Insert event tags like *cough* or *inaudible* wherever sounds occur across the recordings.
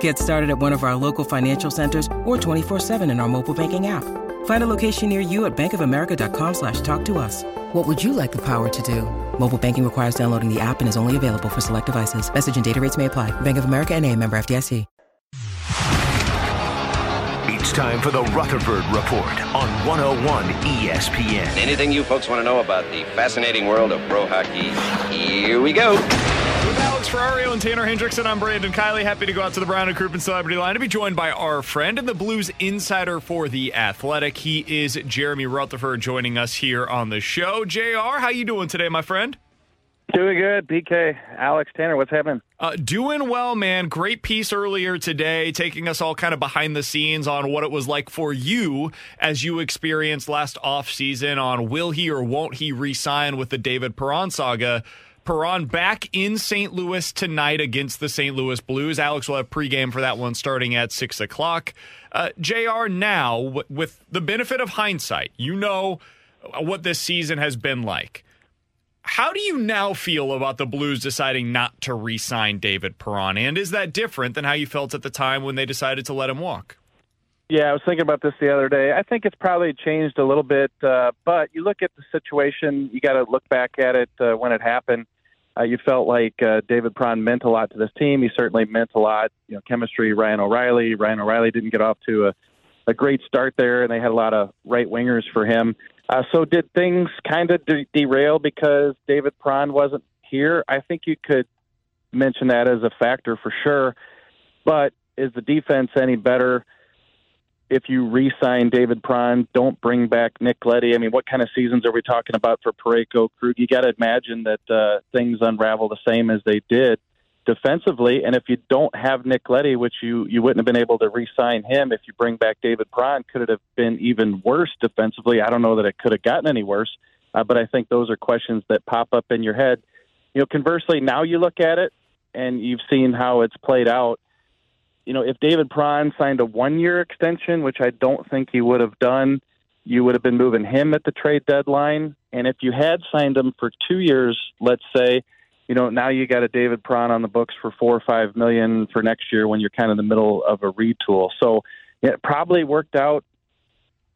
Get started at one of our local financial centers or 24-7 in our mobile banking app. Find a location near you at bankofamerica.com slash talk to us. What would you like the power to do? Mobile banking requires downloading the app and is only available for select devices. Message and data rates may apply. Bank of America and a member FDIC. It's time for the Rutherford Report on 101 ESPN. Anything you folks want to know about the fascinating world of pro hockey? Here we go. Alex Ferrario and Tanner Hendrickson, I'm Brandon Kiley. Happy to go out to the Brown and Crouppen Celebrity Line to be joined by our friend and the Blues insider for The Athletic. He is Jeremy Rutherford joining us here on the show. JR, how you doing today, my friend? Doing good, BK, Alex Tanner, what's happening? Uh, doing well, man. Great piece earlier today, taking us all kind of behind the scenes on what it was like for you as you experienced last offseason on will he or won't he re-sign with the David Perron saga. Perron back in St. Louis tonight against the St. Louis Blues. Alex will have pregame for that one starting at 6 o'clock. Uh, JR, now, w- with the benefit of hindsight, you know what this season has been like. How do you now feel about the Blues deciding not to re sign David Perron? And is that different than how you felt at the time when they decided to let him walk? Yeah, I was thinking about this the other day. I think it's probably changed a little bit, uh, but you look at the situation, you got to look back at it uh, when it happened. Uh, you felt like uh, David Perron meant a lot to this team. He certainly meant a lot. You know, chemistry. Ryan O'Reilly. Ryan O'Reilly didn't get off to a, a great start there, and they had a lot of right wingers for him. Uh, so did things kind of de- derail because David Perron wasn't here? I think you could mention that as a factor for sure. But is the defense any better if you re-sign David Perron? Don't bring back Nick Leddy. I mean, what kind of seasons are we talking about for Parayko Krug? You got to imagine that uh, things unravel the same as they did defensively. And if you don't have Nick Leddy, which you you wouldn't have been able to re-sign him, if you bring back David Perron, could it have been even worse defensively? I don't know that it could have gotten any worse, uh, but I think those are questions that pop up in your head. You know, conversely, now you look at it and you've seen how it's played out. You know, if David Perron signed a one-year extension, which I don't think he would have done, you would have been moving him at the trade deadline. And if you had signed him for two years, let's say, you know, now you got a David Perron on the books for four or five million for next year when you're kind of in the middle of a retool. So it probably worked out,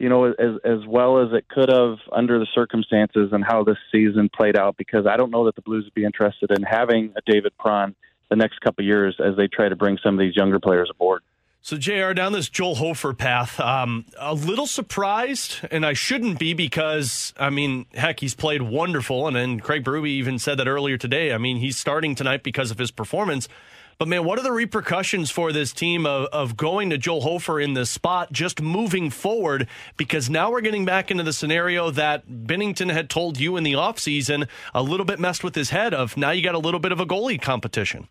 you know, as as well as it could have under the circumstances and how this season played out. Because I don't know that the Blues would be interested in having a David Perron the next couple years as they try to bring some of these younger players aboard. So, JR, down this Joel Hofer path, um, a little surprised, and I shouldn't be because, I mean, heck, he's played wonderful. And then Craig Berube even said that earlier today. I mean, he's starting tonight because of his performance. But, man, what are the repercussions for this team of, of going to Joel Hofer in this spot, just moving forward? Because now we're getting back into the scenario that Binnington had told you in the offseason a little bit messed with his head of now you got a little bit of a goalie competition.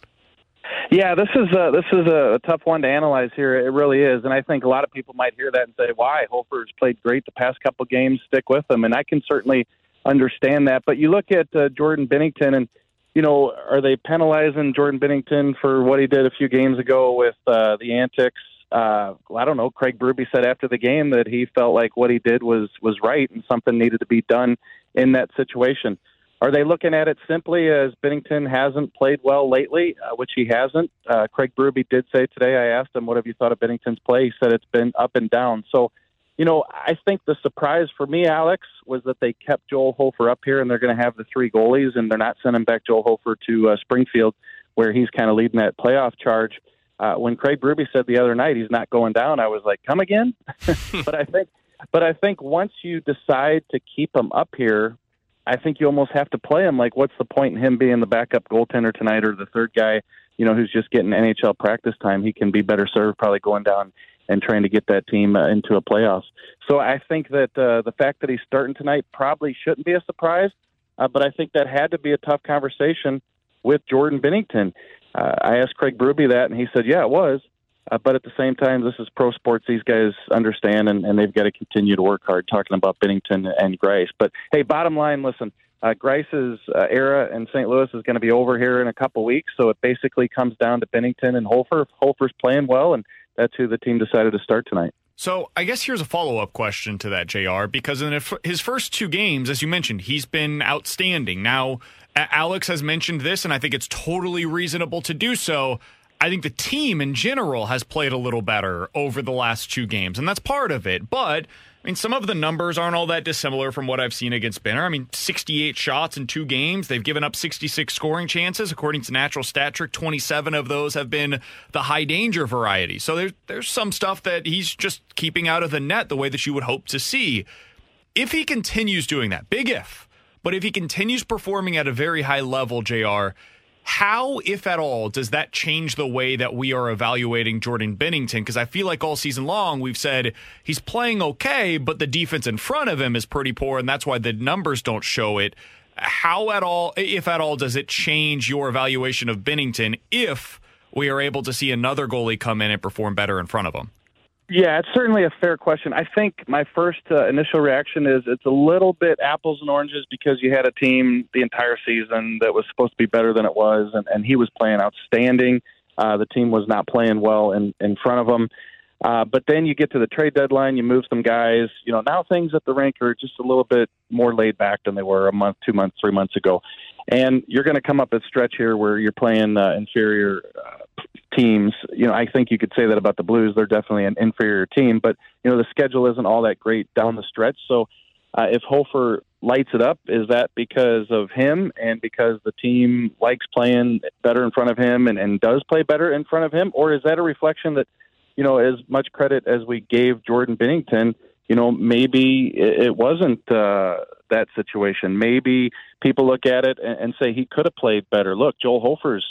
Yeah, this is a, this is a tough one to analyze here. It really is, and I think a lot of people might hear that and say, "Why? Hofer's played great the past couple games. Stick with him." And I can certainly understand that. But you look at uh, Jordan Binnington, and you know, are they penalizing Jordan Binnington for what he did a few games ago with uh, the antics? Uh, I don't know. Craig Berube said after the game that he felt like what he did was was right and something needed to be done in that situation. Are they looking at it simply as Binnington hasn't played well lately, uh, which he hasn't? Uh, Craig Berube did say today. I asked him, "What have you thought of Binnington's play?" He said it's been up and down. So, you know, I think the surprise for me, Alex, was that they kept Joel Hofer up here, and they're going to have the three goalies, and they're not sending back Joel Hofer to uh, Springfield, where he's kind of leading that playoff charge. Uh, when Craig Berube said the other night he's not going down, I was like, "Come again?" *laughs* but I think, but I think once you decide to keep him up here, I think you almost have to play him. Like, what's the point in him being the backup goaltender tonight or the third guy, you know, who's just getting NHL practice time? He can be better served probably going down and trying to get that team uh, into a playoff. So I think that uh, the fact that he's starting tonight probably shouldn't be a surprise, uh, but I think that had to be a tough conversation with Jordan Binnington. Uh, I asked Craig Berube that, and he said, "Yeah, it was." Uh, but at the same time, this is pro sports. These guys understand, and, and they've got to continue to work hard. Talking about Binnington and Greiss, but hey, bottom line, listen. Uh, Greiss's uh, era in St. Louis is going to be over here in a couple weeks, so it basically comes down to Binnington and Hofer. If Hofer's playing well, and that's who the team decided to start tonight. So I guess here's a follow up question to that, JR, because in his first two games, as you mentioned, he's been outstanding. Now, Alex has mentioned this, and I think it's totally reasonable to do so. I think the team in general has played a little better over the last two games, and that's part of it. But I mean, some of the numbers aren't all that dissimilar from what I've seen against Benner. I mean, 68 shots in two games. They've given up 66 scoring chances. According to Natural Stat Trick, 27 of those have been the high danger variety. So there's, there's some stuff that he's just keeping out of the net the way that you would hope to see. If he continues doing that, big if, but if he continues performing at a very high level, JR, how, if at all, does that change the way that we are evaluating Jordan Binnington? Because I feel like all season long we've said he's playing okay, but the defense in front of him is pretty poor, and that's why the numbers don't show it. How at all, if at all, does it change your evaluation of Binnington if we are able to see another goalie come in and perform better in front of him? Yeah, it's certainly a fair question. I think my first uh, initial reaction is it's a little bit apples and oranges because you had a team the entire season that was supposed to be better than it was, and, and he was playing outstanding. Uh, the team was not playing well in, in front of him. Uh, but then you get to the trade deadline, you move some guys. You know, now things at the rink are just a little bit more laid back than they were a month, two months, three months ago. And you're going to come up a stretch here where you're playing uh, inferior uh, teams. You know, I think you could say that about the Blues. They're definitely an inferior team, but you know the schedule isn't all that great down the stretch. So uh, if Hofer lights it up, is that because of him and because the team likes playing better in front of him and, and does play better in front of him, or is that a reflection that you know as much credit as we gave Jordan Binnington? You know, maybe it wasn't uh, that situation. Maybe people look at it and, and say he could have played better. Look, Joel Hofer's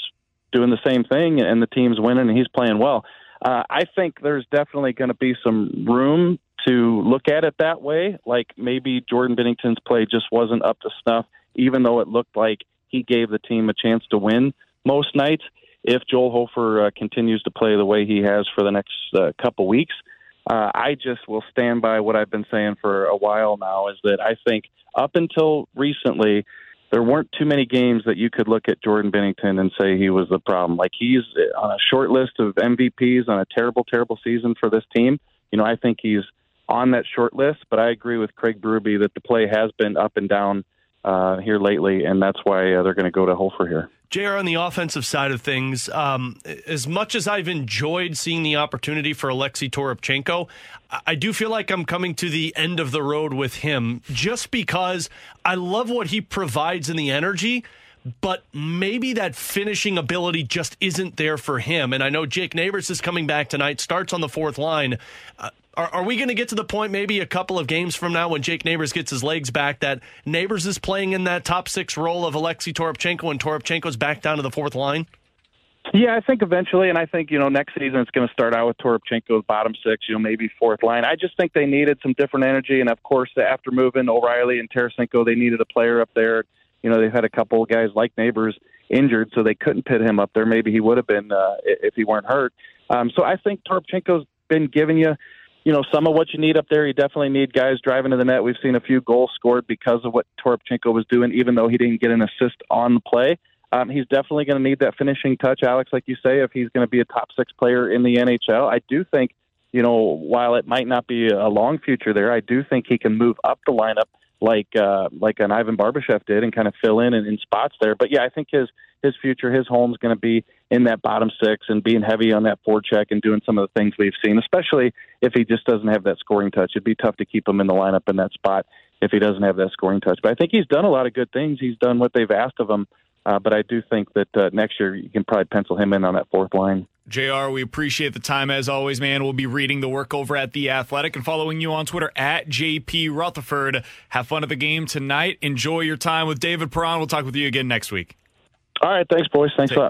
doing the same thing, and the team's winning, and he's playing well. Uh, I think there's definitely going to be some room to look at it that way. Like maybe Jordan Binnington's play just wasn't up to snuff, even though it looked like he gave the team a chance to win most nights. If Joel Hofer uh, continues to play the way he has for the next uh, couple weeks, uh, I just will stand by what I've been saying for a while now. Is that I think up until recently, there weren't too many games that you could look at Jordan Binnington and say he was the problem. Like he's on a short list of MVPs on a terrible, terrible season for this team. You know, I think he's on that short list, but I agree with Craig Berube that the play has been up and down uh, here lately, and that's why uh, they're going to go to Hofer here. JR, on the offensive side of things, um, as much as I've enjoyed seeing the opportunity for Alexei Toropchenko, I do feel like I'm coming to the end of the road with him just because I love what he provides in the energy but maybe that finishing ability just isn't there for him. And I know Jake Neighbors is coming back tonight, starts on the fourth line. Uh, are, are we going to get to the point maybe a couple of games from now when Jake Neighbors gets his legs back that Neighbors is playing in that top six role of Alexei Toropchenko and Toropchenko's back down to the fourth line? Yeah, I think eventually, and I think you know next season it's going to start out with Toropchenko's bottom six, you know maybe fourth line. I just think they needed some different energy, and of course after moving O'Reilly and Tarasenko, they needed a player up there. You know they've had a couple of guys like Neighbors injured, so they couldn't pit him up there. Maybe he would have been uh, if he weren't hurt. Um, so I think Toropchenko's been giving you you know, some of what you need up there, you definitely need guys driving to the net. We've seen a few goals scored because of what Toropchenko was doing, even though he didn't get an assist on the play. Um, he's definitely going to need that finishing touch, Alex, like you say, if he's going to be a top six player in the NHL. I do think, you know, while it might not be a long future there, I do think he can move up the lineup like uh, like an Ivan Barbashev did and kind of fill in, in in spots there. But yeah, I think his his future, his home's going to be in that bottom six and being heavy on that forecheck and doing some of the things we've seen. Especially if he just doesn't have that scoring touch, it'd be tough to keep him in the lineup in that spot if he doesn't have that scoring touch. But I think he's done a lot of good things. He's done what they've asked of him. Uh, but I do think that uh, next year you can probably pencil him in on that fourth line. JR, we appreciate the time as always, man. We'll be reading the work over at The Athletic and following you on Twitter at JP Rutherford. Have fun at the game tonight. Enjoy your time with David Perron. We'll talk with you again next week. All right. Thanks, boys. Thanks Take, a lot.